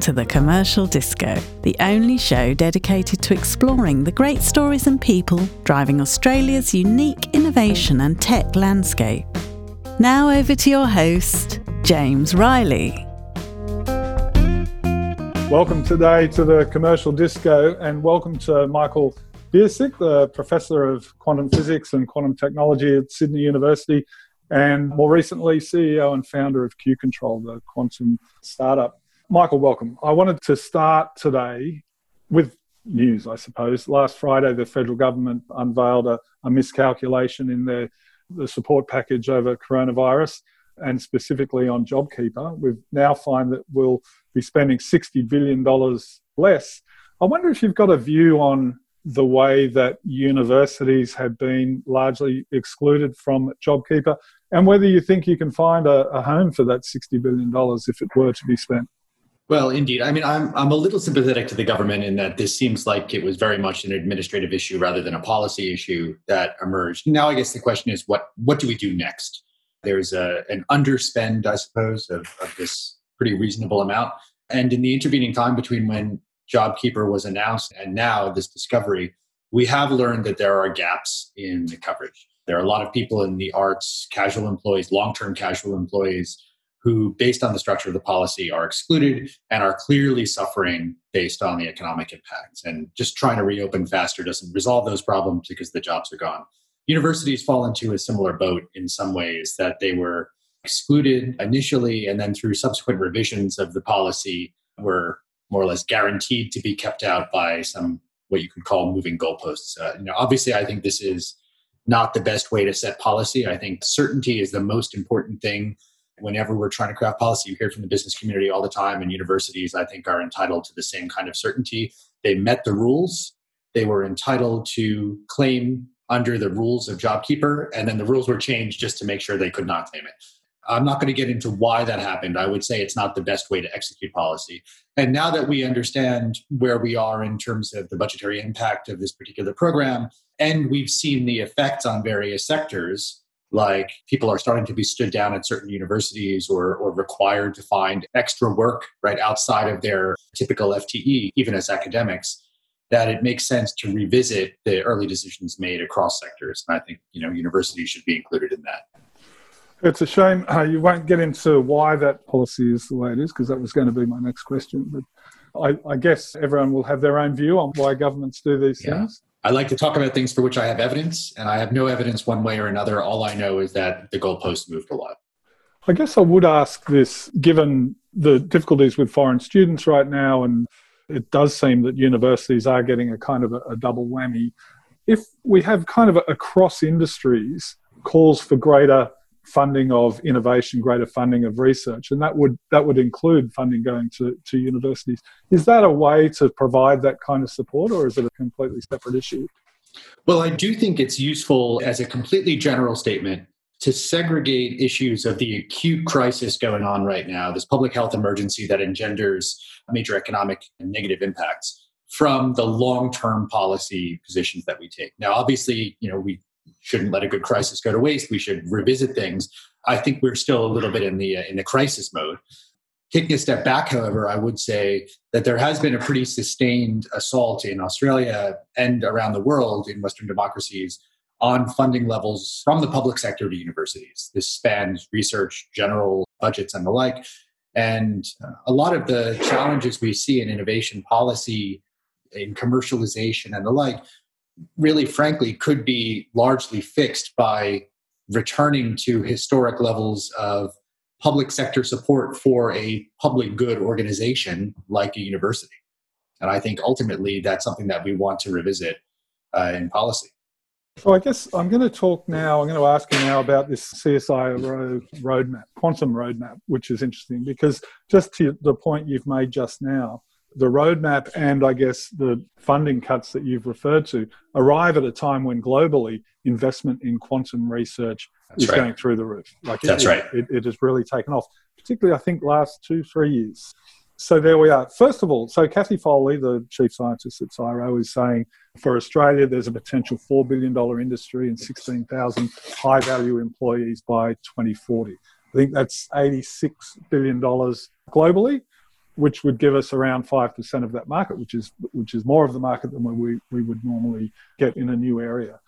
to the Commercial Disco, the only show dedicated to exploring the great stories and people driving Australia's unique innovation and tech landscape. Now over to your host, James Riley. Welcome today to the Commercial Disco, and welcome to Michael Biercuk, the Professor of Quantum Physics and Quantum Technology at Sydney University, and more recently, CEO and founder of Q Control, the quantum startup. Michael, welcome. I wanted to start today with news, I suppose. Last Friday, the federal government unveiled a, a miscalculation in their the support package over coronavirus and specifically on JobKeeper. We've now find that we'll be spending $60 billion less. I wonder if you've got a view on the way that universities have been largely excluded from JobKeeper and whether you think you can find a, a home for that $60 billion if it were to be spent. Well, indeed. I mean, I'm I'm a little sympathetic to the government in that this seems like it was very much an administrative issue rather than a policy issue that emerged. Now, I guess the question is, what what do we do next? There's a an underspend, I suppose, of, of this pretty reasonable amount. And in the intervening time between when JobKeeper was announced and now this discovery, we have learned that there are gaps in the coverage. There are a lot of people in the arts, casual employees, long term casual employees who, based on the structure of the policy, are excluded and are clearly suffering based on the economic impacts. And just trying to reopen faster doesn't resolve those problems because the jobs are gone. Universities fall into a similar boat in some ways that they were excluded initially and then through subsequent revisions of the policy were more or less guaranteed to be kept out by some what you could call moving goalposts. Uh, you know, obviously, I think this is not the best way to set policy. I think certainty is the most important thing whenever we're trying to craft policy, you hear from the business community all the time, and universities, I think, are entitled to the same kind of certainty. They met the rules, they were entitled to claim under the rules of JobKeeper, and then the rules were changed just to make sure they could not claim it. I'm not going to get into why that happened. I would say it's not the best way to execute policy. And now that we understand where we are in terms of the budgetary impact of this particular program, and we've seen the effects on various sectors, like people are starting to be stood down at certain universities or, or required to find extra work right outside of their typical FTE, even as academics, that it makes sense to revisit the early decisions made across sectors. And I think you know universities should be included in that. It's a shame uh, you won't get into why that policy is the way it is, because that was going to be my next question. But I, I, guess everyone will have their own view on why governments do these yeah. things. I like to talk about things for which I have evidence, and I have no evidence one way or another. All I know is that the goalpost moved a lot. I guess I would ask this given the difficulties with foreign students right now, and it does seem that universities are getting a kind of a, a double whammy. If we have kind of across industries calls for greater funding of innovation, greater funding of research, and that would that would include funding going to, to universities. Is that a way to provide that kind of support, or is it a completely separate issue? Well, I do think it's useful as a completely general statement to segregate issues of the acute crisis going on right now, this public health emergency that engenders major economic and negative impacts from the long-term policy positions that we take. Now, obviously, you know, we shouldn't let a good crisis go to waste. We should revisit things. I think we're still a little bit in the uh, in the crisis mode. Taking a step back, however, I would say that there has been a pretty sustained assault in Australia and around the world in Western democracies on funding levels from the public sector to universities. This spans research, general budgets, and the like. And uh, a lot of the challenges we see in innovation policy, in commercialization, and the like really frankly could be largely fixed by returning to historic levels of public sector support for a public good organization like a university. And I think ultimately that's something that we want to revisit uh, in policy. So I guess I'm going to talk now, I'm going to ask you now about this CSIRO roadmap, quantum roadmap, which is interesting because just to the point you've made just now, the roadmap and I guess the funding cuts that you've referred to arrive at a time when globally investment in quantum research That's is right. going through the roof. Like That's it, right. It, it, has really taken off, particularly I think last two, three years. So there we are. First of all, so Cathy Foley, the chief scientist at CSIRO, is saying for Australia there's a potential $4 billion industry and 16,000 high value employees by 2040. I think that's $86 billion globally which would give us around 5% of that market, which is, which is more of the market than we, we would normally get in a new area.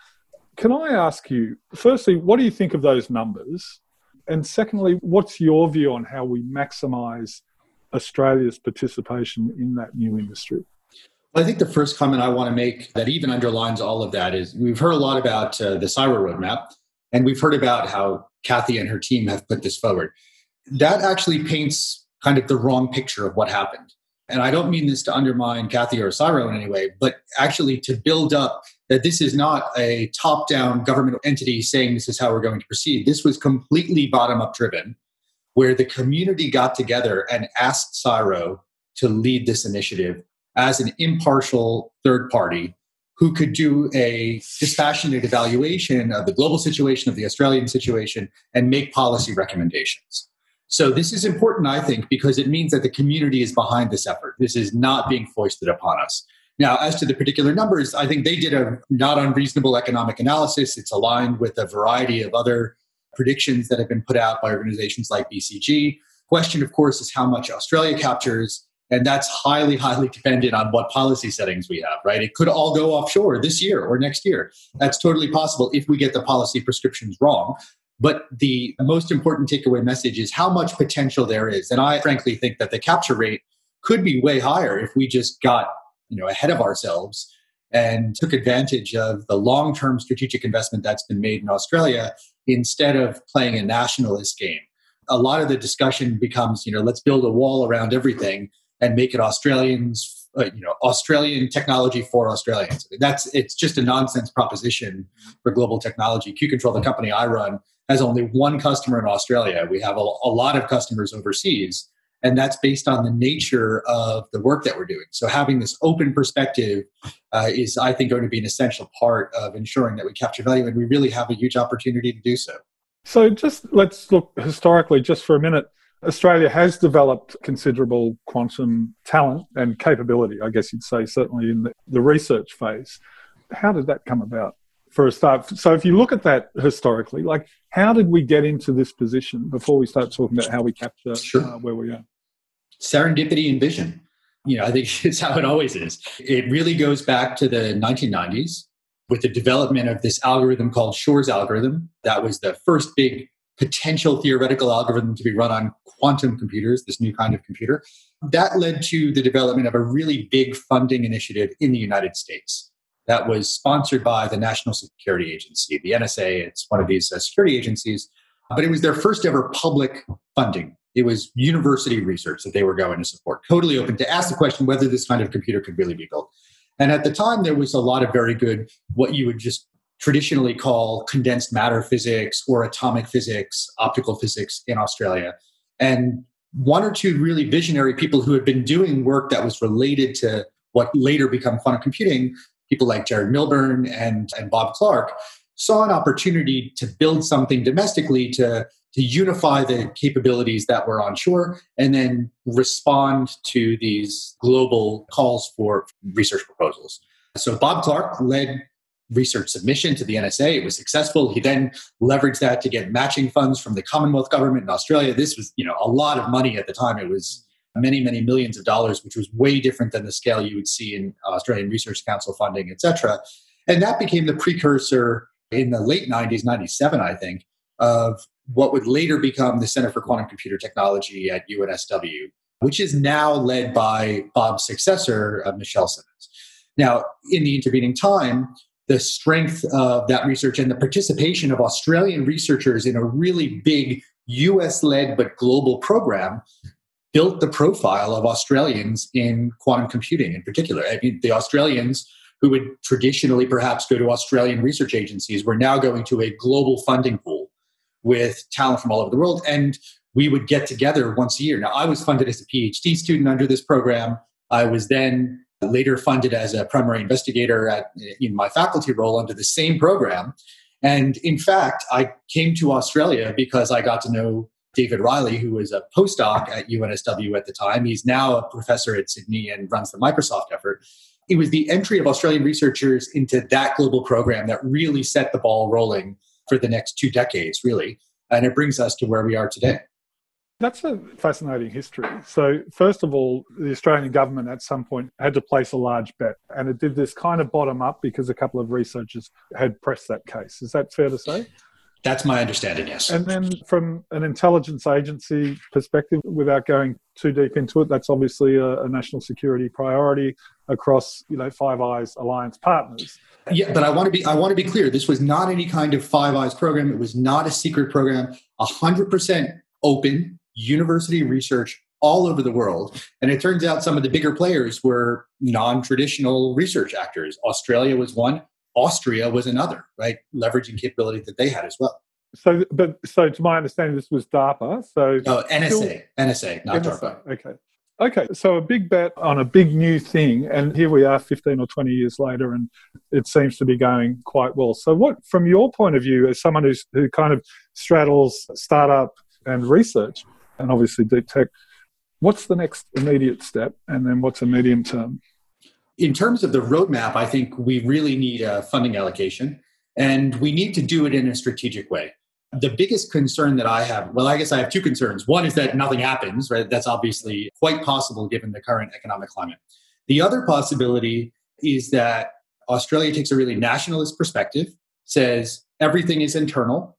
Can I ask you, firstly, what do you think of those numbers? And secondly, what's your view on how we maximize Australia's participation in that new industry? I think the first comment I want to make that even underlines all of that is we've heard a lot about uh, the CSIRO roadmap, and we've heard about how Cathy and her team have put this forward. That actually paints kind of the wrong picture of what happened. And I don't mean this to undermine Cathy or CSIRO in any way, but actually to build up that this is not a top down government entity saying this is how we're going to proceed. This was completely bottom up driven, where the community got together and asked CSIRO to lead this initiative as an impartial third party who could do a dispassionate evaluation of the global situation, of the Australian situation, and make policy recommendations. So this is important, I think, because it means that the community is behind this effort. This is not being foisted upon us. Now, as to the particular numbers, I think they did a not unreasonable economic analysis. It's aligned with a variety of other predictions that have been put out by organizations like BCG. Question, of course, is how much Australia captures. And that's highly, highly dependent on what policy settings we have, right? It could all go offshore this year or next year. That's totally possible if we get the policy prescriptions wrong. But the most important takeaway message is how much potential there is. And I frankly think that the capture rate could be way higher if we just got you know, ahead of ourselves and took advantage of the long-term strategic investment that's been made in Australia instead of playing a nationalist game. A lot of the discussion becomes, you know, let's build a wall around everything and make it Australians, uh, you know, Australian technology for Australians. That's it's just a nonsense proposition for global technology. Q Control, the company I run, has only one customer in Australia. We have a, a lot of customers overseas, and that's based on the nature of the work that we're doing. So having this open perspective uh, is, I think, going to be an essential part of ensuring that we capture value, and we really have a huge opportunity to do so. So just let's look historically just for a minute. Australia has developed considerable quantum talent and capability, I guess you'd say, certainly in the, the research phase. How did that come about for a start? So, if you look at that historically, like how did we get into this position before we start talking about how we capture sure. uh, where we are? Serendipity and vision. You know, I think it's how it always is. It really goes back to the 1990s with the development of this algorithm called Shor's algorithm. That was the first big potential theoretical algorithm to be run on quantum computers, this new kind of computer. That led to the development of a really big funding initiative in the United States that was sponsored by the National Security Agency, the NSA. It's one of these uh, security agencies, but it was their first ever public funding. It was university research that they were going to support, totally open to ask the question whether this kind of computer could really be built. And at the time, there was a lot of very good, what you would just traditionally call condensed matter physics or atomic physics, optical physics in Australia. And one or two really visionary people who had been doing work that was related to what later become quantum computing, people like Gerard Milburn and, and Bob Clark, saw an opportunity to build something domestically to, to unify the capabilities that were onshore and then respond to these global calls for research proposals. So Bob Clark led research submission to the NSA. It was successful. He then leveraged that to get matching funds from the Commonwealth government in Australia. This was, you know, a lot of money at the time. It was many, many millions of dollars, which was way different than the scale you would see in Australian Research Council funding, et cetera. And that became the precursor in the late 90s, 97, I think, of what would later become the Center for Quantum Computer Technology at UNSW, which is now led by Bob's successor, uh, Michelle Simmons. Now, in the intervening time, the strength of that research and the participation of Australian researchers in a really big US led but global program built the profile of Australians in quantum computing in particular. I mean, the Australians who would traditionally perhaps go to Australian research agencies were now going to a global funding pool with talent from all over the world. And we would get together once a year. Now, I was funded as a PhD student under this program. I was then later funded as a primary investigator at, in my faculty role under the same program. And in fact, I came to Australia because I got to know David Reilly, who was a postdoc at UNSW at the time. He's now a professor at Sydney and runs the Microsoft effort. It was the entry of Australian researchers into that global program that really set the ball rolling for the next two decades, really. And it brings us to where we are today. That's a fascinating history. So, first of all, the Australian government at some point had to place a large bet, and it did this kind of bottom up because a couple of researchers had pressed that case. Is that fair to say? That's my understanding, yes. And then, from an intelligence agency perspective, without going too deep into it, that's obviously a, a national security priority across, you know, Five Eyes alliance partners. Yeah, but I want to be I want to be clear. This was not any kind of Five Eyes program. It was not a secret program. hundred percent open university research all over the world. And it turns out some of the bigger players were non traditional research actors. Australia was one, Austria was another, right? Leveraging capability that they had as well. So, but so to my understanding, this was DARPA. So, oh, NSA, still, NSA, not NSA, DARPA. Okay. Okay, so a big bet on a big new thing, and here we are 15 or 20 years later, and it seems to be going quite well. So, what, from your point of view, as someone who's, who kind of straddles startup and research, and obviously deep tech. What's the next immediate step, and then what's a medium term? In terms of the roadmap, I think we really need a funding allocation, and we need to do it in a strategic way. The biggest concern that I have, well, I guess I have two concerns. One is that nothing happens, right? That's obviously quite possible given the current economic climate. The other possibility is that Australia takes a really nationalist perspective, says everything is internal,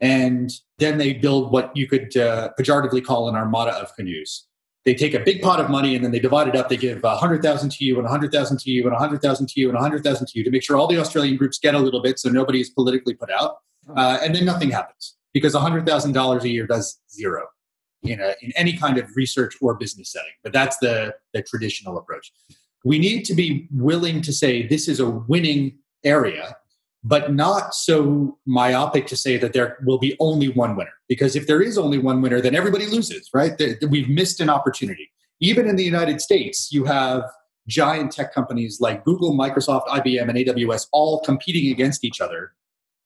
and then they build what you could uh, pejoratively call an armada of canoes. They take a big pot of money and then they divide it up. They give 100,000 to you and 100,000 to you and 100,000 to you and 100,000 to you to make sure all the Australian groups get a little bit so nobody is politically put out. Uh, and then nothing happens because $100,000 a year does zero in, a, in any kind of research or business setting. But that's the, the traditional approach. We need to be willing to say this is a winning area but not so myopic to say that there will be only one winner. Because if there is only one winner, then everybody loses, right? We've missed an opportunity. Even in the United States, you have giant tech companies like Google, Microsoft, IBM, and AWS all competing against each other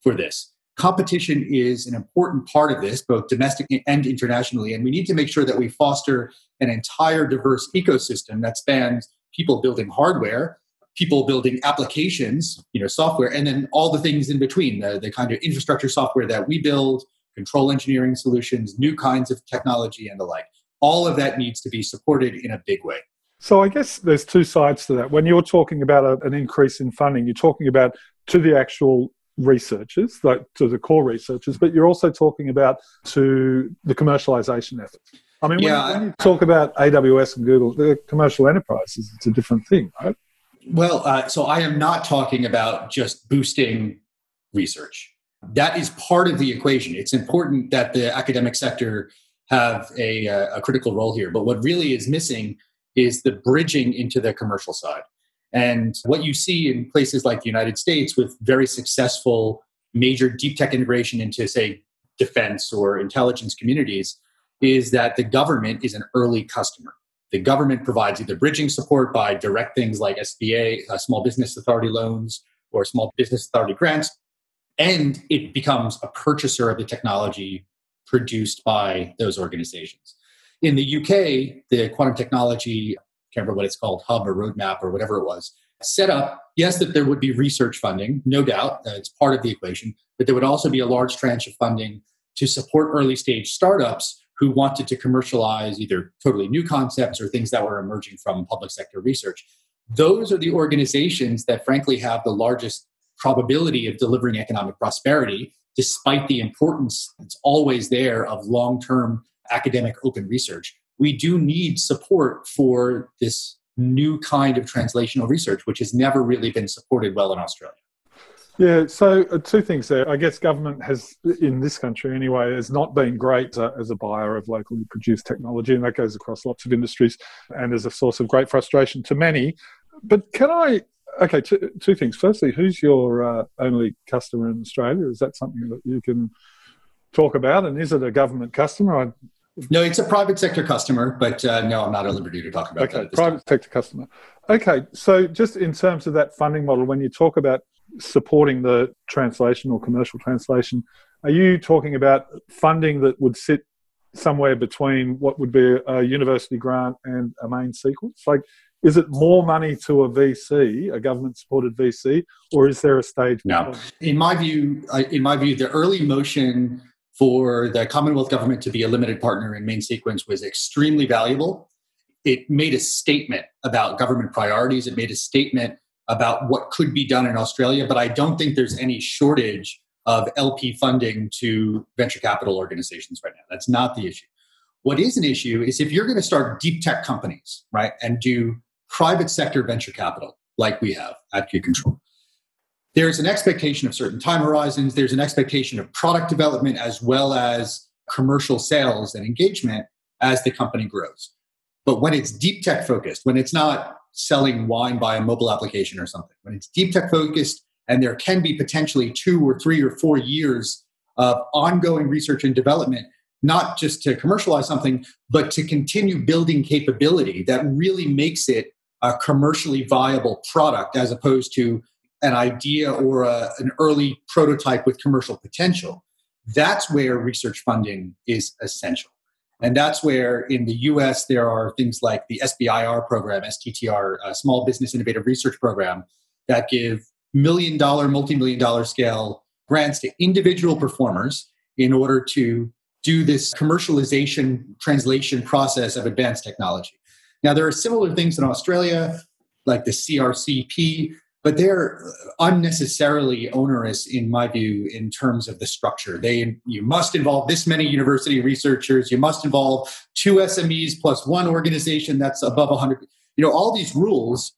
for this. Competition is an important part of this, both domestically and internationally. And we need to make sure that we foster an entire diverse ecosystem that spans people building hardware people building applications, you know, software, and then all the things in between, the, the kind of infrastructure software that we build, control engineering solutions, new kinds of technology, and the like. All of that needs to be supported in a big way. So I guess there's two sides to that. When you're talking about a, an increase in funding, you're talking about to the actual researchers, like to the core researchers, but you're also talking about to the commercialization efforts. I mean, yeah, when, when you talk about AWS and Google, the commercial enterprises, it's a different thing, right? Well, uh, so I am not talking about just boosting research. That is part of the equation. It's important that the academic sector have a, uh, a critical role here. But what really is missing is the bridging into the commercial side. And what you see in places like the United States with very successful major deep tech integration into, say, defense or intelligence communities is that the government is an early customer. The government provides either bridging support by direct things like SBA, uh, Small Business Authority loans, or Small Business Authority grants, and it becomes a purchaser of the technology produced by those organizations. In the UK, the quantum technology, I can't remember what it's called, hub or roadmap or whatever it was, set up, yes, that there would be research funding, no doubt, uh, it's part of the equation, but there would also be a large tranche of funding to support early stage startups who wanted to commercialize either totally new concepts or things that were emerging from public sector research. Those are the organizations that, frankly, have the largest probability of delivering economic prosperity, despite the importance that's always there of long term academic open research. We do need support for this new kind of translational research, which has never really been supported well in Australia. Yeah, so uh, two things there. I guess government has, in this country anyway, has not been great uh, as a buyer of locally produced technology, and that goes across lots of industries and is a source of great frustration to many. But can I? Okay, two, two things. Firstly, who's your uh, only customer in Australia? Is that something that you can talk about? And is it a government customer? I, no, it's a private sector customer, but uh, no, I'm not at liberty to talk about okay, that. Okay, private time. sector customer. Okay, so just in terms of that funding model, when you talk about supporting the translation or commercial translation, are you talking about funding that would sit somewhere between what would be a university grant and a main sequence? Like, is it more money to a VC, a government-supported VC, or is there a stage? No, in my view, in my view, the early motion for the Commonwealth government to be a limited partner in Main Sequence was extremely valuable. It made a statement about government priorities. It made a statement about what could be done in Australia, but I don't think there's any shortage of LP funding to venture capital organizations right now. That's not the issue. What is an issue is if you're going to start deep tech companies, right, and do private sector venture capital like we have at Q Control, there's an expectation of certain time horizons, there's an expectation of product development as well as commercial sales and engagement as the company grows. But when it's deep tech focused, when it's not selling wine by a mobile application or something, when it's deep tech focused and there can be potentially two or three or four years of ongoing research and development, not just to commercialize something, but to continue building capability that really makes it a commercially viable product as opposed to an idea or a, an early prototype with commercial potential. That's where research funding is essential. And that's where in the US there are things like the SBIR program, STTR, uh, Small Business Innovative Research Program, that give million dollar, multi million dollar scale grants to individual performers in order to do this commercialization translation process of advanced technology. Now, there are similar things in Australia, like the CRCP, but they're unnecessarily onerous in my view in terms of the structure. They you must involve this many university researchers. You must involve two smes plus one organization that's above 100 you know all these rules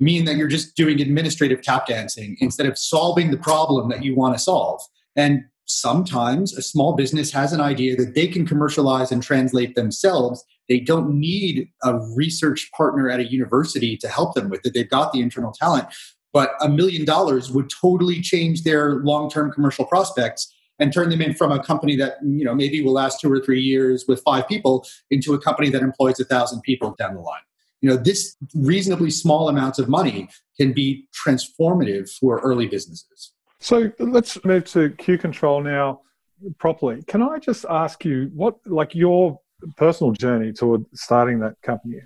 mean that you're just doing administrative tap dancing instead of solving the problem that you want to solve. And sometimes a small business has an idea that they can commercialize and translate themselves. They don't need a research partner at a university to help them with it. They've got the internal talent but a million dollars would totally change their long-term commercial prospects and turn them in from a company that you know maybe will last two or three years with five people into a company that employs a thousand people down the line. You know this reasonably small amounts of money can be transformative for early businesses. So let's move to q control now properly. Can i just ask you what like your personal journey toward starting that company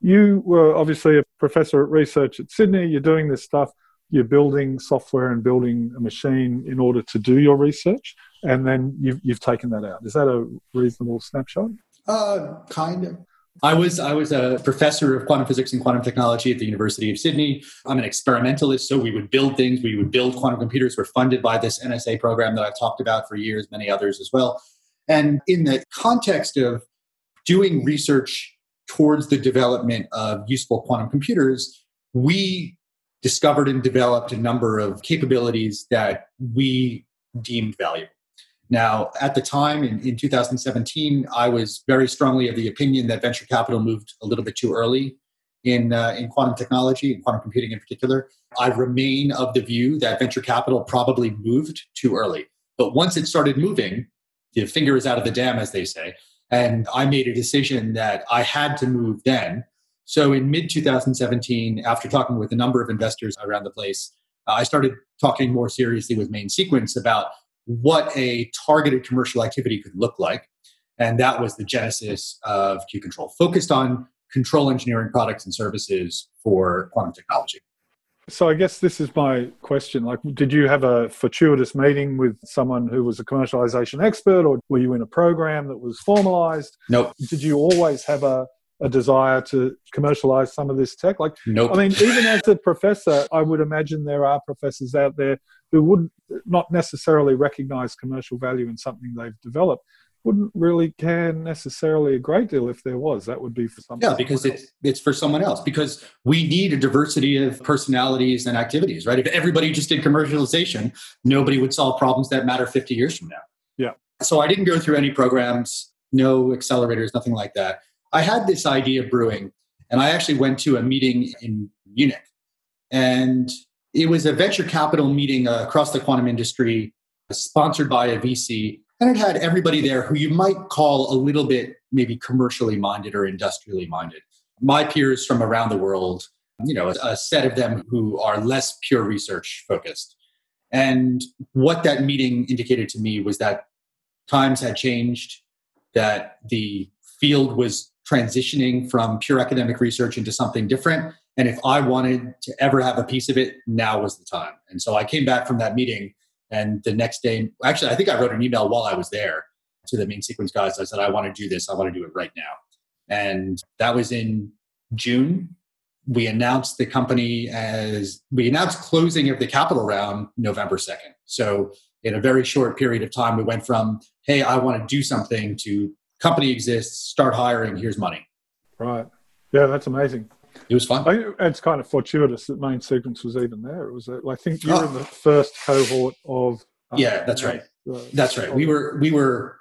you were obviously a professor at research at Sydney. You're doing this stuff. You're building software and building a machine in order to do your research, and then you've you've taken that out. Is that a reasonable snapshot? Uh, kind of. I was I was a professor of quantum physics and quantum technology at the University of Sydney. I'm an experimentalist, so we would build things. We would build quantum computers. We're funded by this NSA program that I've talked about for years, many others as well. And in the context of doing research towards the development of useful quantum computers, we discovered and developed a number of capabilities that we deemed valuable. Now, at the time in, in 2017, I was very strongly of the opinion that venture capital moved a little bit too early in, uh, in quantum technology and quantum computing in particular. I remain of the view that venture capital probably moved too early. But once it started moving, the finger is out of the dam, as they say. And I made a decision that I had to move then. So in mid 2017, after talking with a number of investors around the place, uh, I started talking more seriously with Main Sequence about what a targeted commercial activity could look like. And that was the genesis of Q Control, focused on control engineering products and services for quantum technology. So I guess this is my question. Like, did you have a fortuitous meeting with someone who was a commercialization expert, or were you in a program that was formalized? Nope. Did you always have a, a desire to commercialize some of this tech? Like, nope. I mean, even as a professor, I would imagine there are professors out there who would not necessarily recognize commercial value in something they've developed wouldn't really care necessarily a great deal if there was. That would be for someone. Yeah, because it's it's for someone else. Because we need a diversity of personalities and activities, right? If everybody just did commercialization, nobody would solve problems that matter 50 years from now. Yeah. So I didn't go through any programs, no accelerators, nothing like that. I had this idea brewing, and I actually went to a meeting in Munich, and it was a venture capital meeting across the quantum industry, sponsored by a VC and it had everybody there who you might call a little bit maybe commercially minded or industrially minded. My peers from around the world, you know, a set of them who are less pure research focused. And what that meeting indicated to me was that times had changed, that the field was transitioning from pure academic research into something different. And if I wanted to ever have a piece of it, now was the time. And so I came back from that meeting And the next day, actually, I think I wrote an email while I was there to the main sequence guys. I said, I want to do this. I want to do it right now. And that was in June. We announced the company as we announced closing of the capital round November 2nd. So in a very short period of time, we went from, hey, I want to do something to company exists, start hiring, here's money. Right. Yeah, that's amazing. It was fun. I, it's kind of fortuitous that main sequence was even there. It was, I think you were oh. in the first cohort of. Um, yeah, that's right. Uh, that's right. We were we were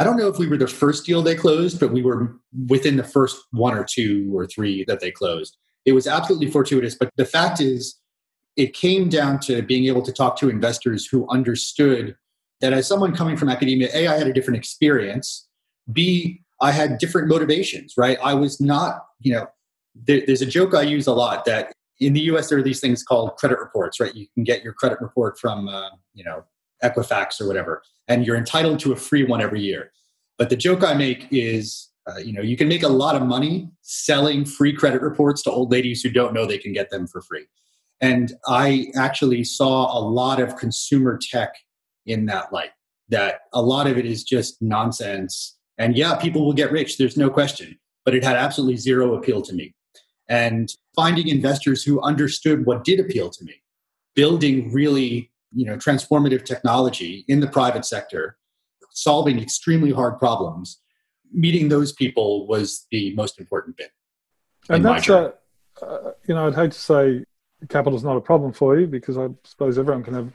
I don't know if we were the first deal they closed, but we were within the first one or two or three that they closed. It was absolutely fortuitous, but the fact is, it came down to being able to talk to investors who understood that as someone coming from academia, A, I had a different experience, B, I had different motivations, right? I was not, you know, there, there's a joke I use a lot that in the US, there are these things called credit reports, right? You can get your credit report from, uh, you know, Equifax or whatever, and you're entitled to a free one every year. But the joke I make is, uh, you know, you can make a lot of money selling free credit reports to old ladies who don't know they can get them for free. And I actually saw a lot of consumer tech in that light, that a lot of it is just nonsense. And yeah, people will get rich, there's no question, but it had absolutely zero appeal to me. And finding investors who understood what did appeal to me, building really you know transformative technology in the private sector solving extremely hard problems meeting those people was the most important bit and that's a, uh, you know i'd hate to say capital is not a problem for you because i suppose everyone can have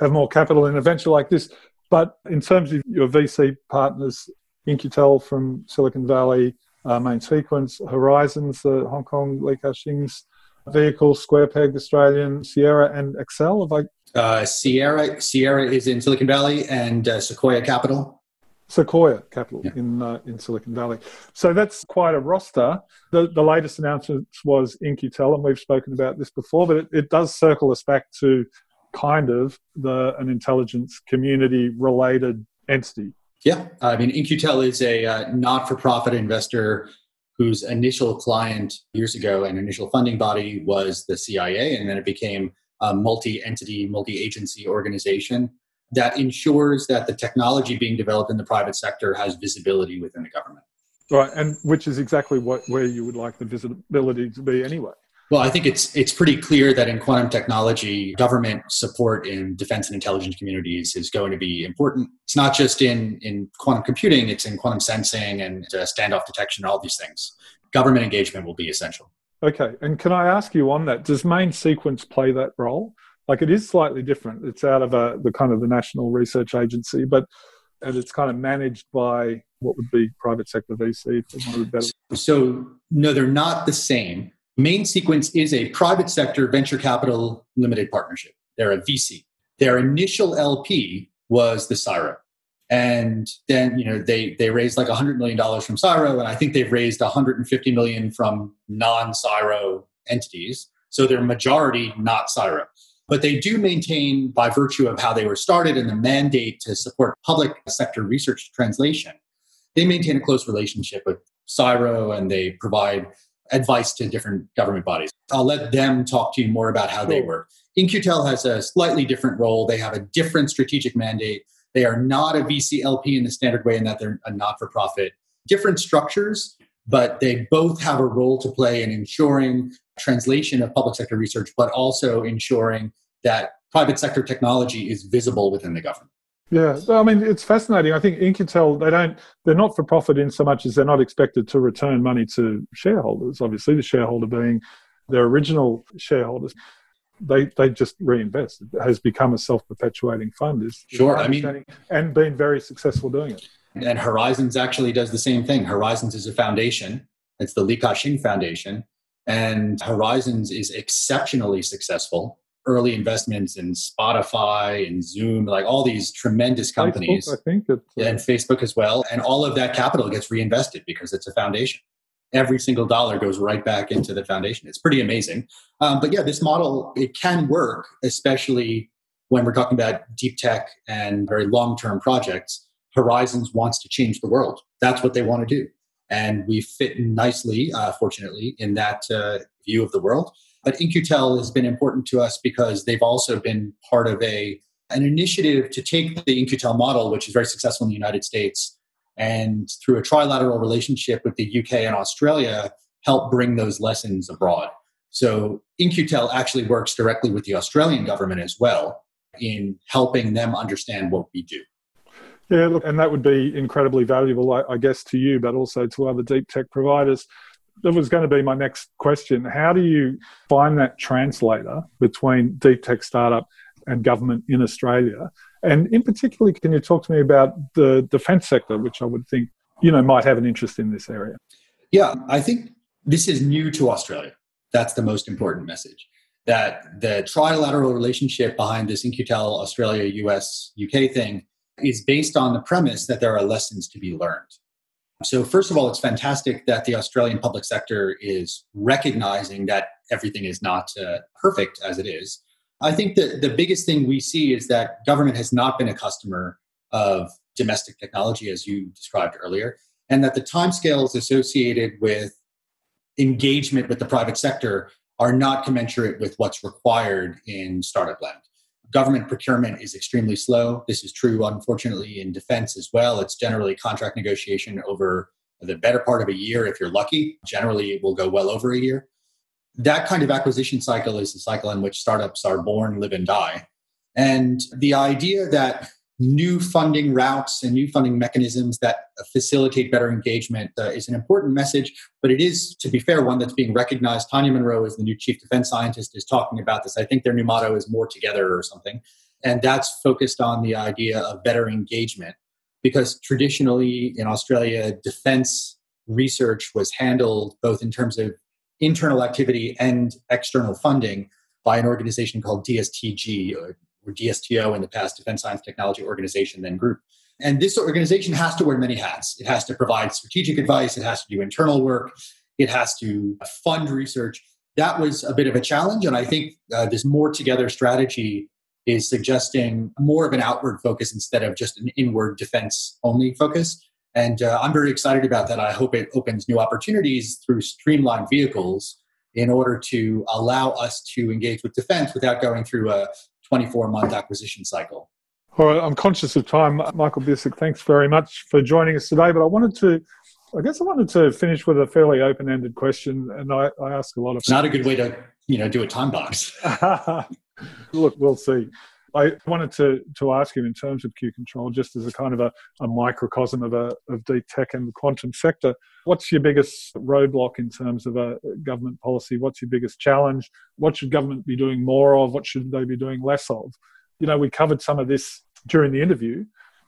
have more capital in a venture like this but in terms of your vc partners In-Q-Tel from silicon valley uh, main sequence horizons the hong kong li ka-shing's vehicle square peg australian sierra and Excel. have i uh, Sierra Sierra is in Silicon Valley, and uh, Sequoia Capital. Sequoia Capital yeah. in uh, in Silicon Valley. So that's quite a roster. The the latest announcement was In-Q-Tel, and we've spoken about this before, but it, it does circle us back to kind of the an intelligence community related entity. Yeah, I mean In-Q-Tel is a uh, not for profit investor whose initial client years ago and initial funding body was the CIA, and then it became a multi-entity, multi-agency organization that ensures that the technology being developed in the private sector has visibility within the government. Right, and which is exactly what where you would like the visibility to be anyway. Well, I think it's it's pretty clear that in quantum technology, government support in defense and intelligence communities is going to be important. It's not just in in quantum computing; it's in quantum sensing and uh, standoff detection, all these things. Government engagement will be essential. Okay, and can I ask you on that? Does main sequence play that role? Like it is slightly different. It's out of a, the kind of the National Research Agency, but and it's kind of managed by what would be private sector VC. So no, they're not the same. Main Sequence is a private sector venture capital limited partnership. They're a VC. Their initial LP was the CSIRO and then you know they they raised like 100 million dollars from CSIRO and i think they've raised 150 million from non-CSIRO entities so they're majority not CSIRO but they do maintain by virtue of how they were started and the mandate to support public sector research translation they maintain a close relationship with CSIRO and they provide advice to different government bodies. I'll let them talk to you more about how they work. In-Q-Tel has a slightly different role. They have a different strategic mandate. They are not a VCLP in the standard way in that they're a not for profit. Different structures, but they both have a role to play in ensuring translation of public sector research, but also ensuring that private sector technology is visible within the government. Yeah, I mean it's fascinating. I think In-Q-Tel they don't they're not for profit in so much as they're not expected to return money to shareholders. Obviously, the shareholder being their original shareholders they they just reinvest. It has become a self perpetuating fund. Is sure. I mean, and been very successful doing it. And Horizons actually does the same thing. Horizons is a foundation. It's the Li Ka-shing Foundation, and Horizons is exceptionally successful. Early investments in Spotify and Zoom, like all these tremendous companies. Facebook, I think, uh, and Facebook as well. And all of that capital gets reinvested because it's a foundation every single dollar goes right back into the foundation. It's pretty amazing. Um, but yeah, this model it can work, especially when we're talking about deep tech and very long term projects. Horizons wants to change the world. That's what they want to do, and we fit nicely, uh, fortunately, in that uh, view of the world. But In-Q-Tel has been important to us because they've also been part of a an initiative to take the In-Q-Tel model, which is very successful in the United States, and through a trilateral relationship with the UK and Australia, help bring those lessons abroad. So In-Q-Tel actually works directly with the Australian government as well in helping them understand what we do. Yeah, look, and that would be incredibly valuable, I, I guess, to you, but also to other deep tech providers. That was going to be my next question. How do you find that translator between deep tech startup and government in Australia? And in particular, can you talk to me about the defence sector, which I would think you know might have an interest in this area? Yeah, I think this is new to Australia. That's the most important message. That the trilateral relationship behind this In-Q-Tel Australia, US, UK thing is based on the premise that there are lessons to be learned. So, first of all, it's fantastic that the Australian public sector is recognizing that everything is not uh, perfect as it is. I think that the biggest thing we see is that government has not been a customer of domestic technology, as you described earlier, and that the timescales associated with engagement with the private sector are not commensurate with what's required in startup land government procurement is extremely slow. This is true, unfortunately, in defense as well. It's generally contract negotiation over the better part of a year if you're lucky. Generally, it will go well over a year. That kind of acquisition cycle is the cycle in which startups are born, live, and die. And the idea that new funding routes and new funding mechanisms that facilitate better engagement uh, is an important message, but it is, to be fair, one that's being recognized. Tanya Monro is the new chief defense scientist, is talking about this. I think their new motto is more together or something. And that's focused on the idea of better engagement because traditionally in Australia, defense research was handled both in terms of internal activity and external funding by an organization called DSTG, DSTO in the past, Defense Science Technology Organization, then group. And this organization has to wear many hats. It has to provide strategic advice, it has to do internal work, it has to fund research. That was a bit of a challenge. And I think uh, this more together strategy is suggesting more of an outward focus instead of just an inward defense only focus. And uh, I'm very excited about that. I hope it opens new opportunities through streamlined vehicles in order to allow us to engage with defense without going through a 24 month acquisition cycle. All right, I'm conscious of time. Michael Biercuk, thanks very much for joining us today. But I wanted to, I guess I wanted to finish with a fairly open ended question. And I, I ask a lot of. It's not a good way to, you know, do a time box. Look, we'll see. I wanted to, to ask you in terms of Q control, just as a kind of a, a microcosm of, a, of deep tech and the quantum sector, what's your biggest roadblock in terms of a government policy? What's your biggest challenge? What should government be doing more of? What should they be doing less of? You know, we covered some of this during the interview,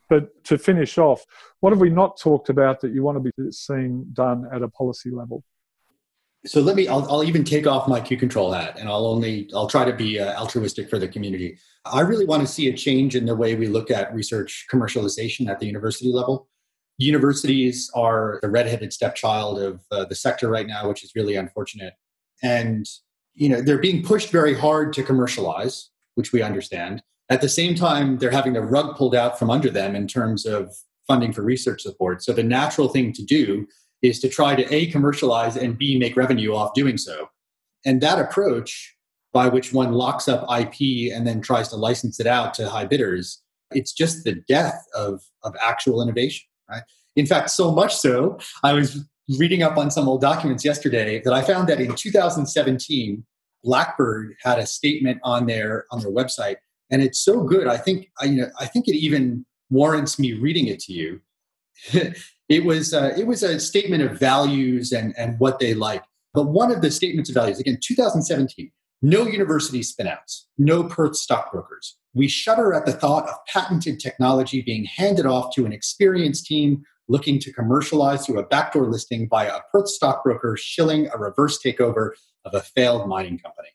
but to finish off, what have we not talked about that you want to be seeing done at a policy level? So let me I'll, I'll, even take off my q control hat and i'll only i'll try to be uh, altruistic for the community. I really want to see a change in the way we look at research commercialization at the university level. Universities are the redheaded stepchild of uh, the sector right now which is really unfortunate. And you know they're being pushed very hard to commercialize which we understand. At the same time they're having the rug pulled out from under them in terms of funding for research support. So the natural thing to do is to try to A, commercialize and B, make revenue off doing so. And that approach, by which one locks up IP and then tries to license it out to high bidders, it's just the death of, of actual innovation, right? In fact, so much so, I was reading up on some old documents yesterday that I found that in 2017, Blackbird had a statement on their on their website, and it's so good. I think I, you know, I think it even warrants me reading it to you. it was uh, it was a statement of values and and what they like. But one of the statements of values, again, 2017, no university spinouts, no Perth stockbrokers. We shudder at the thought of patented technology being handed off to an experienced team looking to commercialize through a backdoor listing by a Perth stockbroker shilling a reverse takeover of a failed mining company.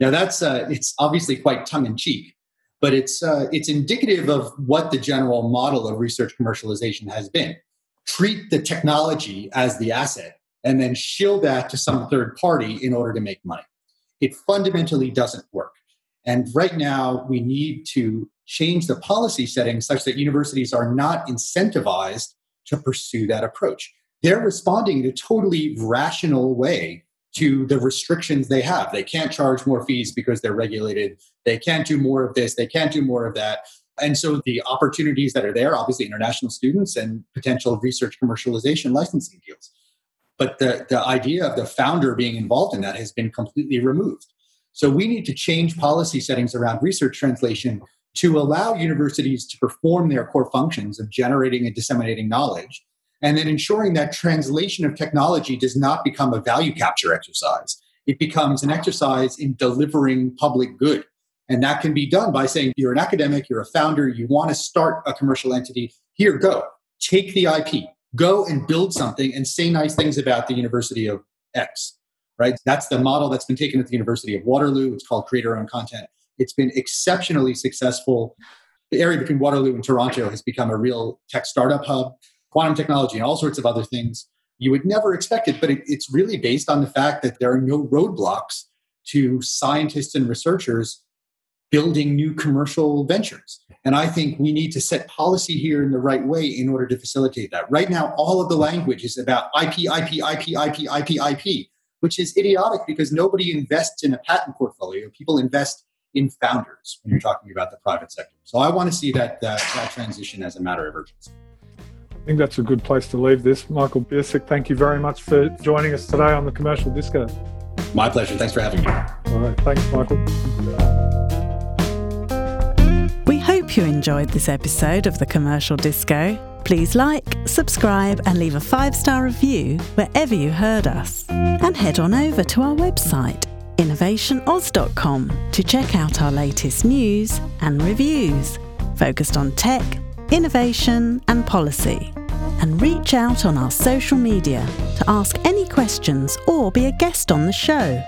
Now that's uh, it's obviously quite tongue in cheek, but it's uh, it's indicative of what the general model of research commercialization has been treat the technology as the asset and then shill that to some third party in order to make money. It fundamentally doesn't work. And right now, we need to change the policy settings such that universities are not incentivized to pursue that approach. They're responding in a totally rational way to the restrictions they have. They can't charge more fees because they're regulated. They can't do more of this. They can't do more of that. And so the opportunities that are there, obviously international students and potential research commercialization licensing deals. But the, the idea of the founder being involved in that has been completely removed. So we need to change policy settings around research translation to allow universities to perform their core functions of generating and disseminating knowledge and then ensuring that translation of technology does not become a value capture exercise. It becomes an exercise in delivering public good. And that can be done by saying, you're an academic, you're a founder, you want to start a commercial entity. Here, go. Take the IP, go and build something and say nice things about the University of X, right? That's the model that's been taken at the University of Waterloo. It's called creator owned content. It's been exceptionally successful. The area between Waterloo and Toronto has become a real tech startup hub quantum technology and all sorts of other things. You would never expect it, but it, it's really based on the fact that there are no roadblocks to scientists and researchers building new commercial ventures. And I think we need to set policy here in the right way in order to facilitate that. Right now, all of the language is about IP, IP, IP, IP, IP, IP, which is idiotic because nobody invests in a patent portfolio. People invest in founders when you're talking about the private sector. So I want to see that, that, that transition as a matter of urgency. I think that's a good place to leave this. Michael Biercuk, thank you very much for joining us today on the Commercial Disco. My pleasure. Thanks for having me. All right. Thanks, Michael. Hope you enjoyed this episode of the Commercial Disco. Please like, subscribe, and leave a five star review wherever you heard us. And head on over to our website, innovationoz.com, to check out our latest news and reviews focused on tech innovation, and policy. And reach out on our social media to ask any questions or be a guest on the show.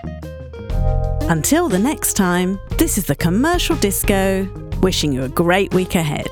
Until the next time, this is the Commercial Disco, wishing you a great week ahead.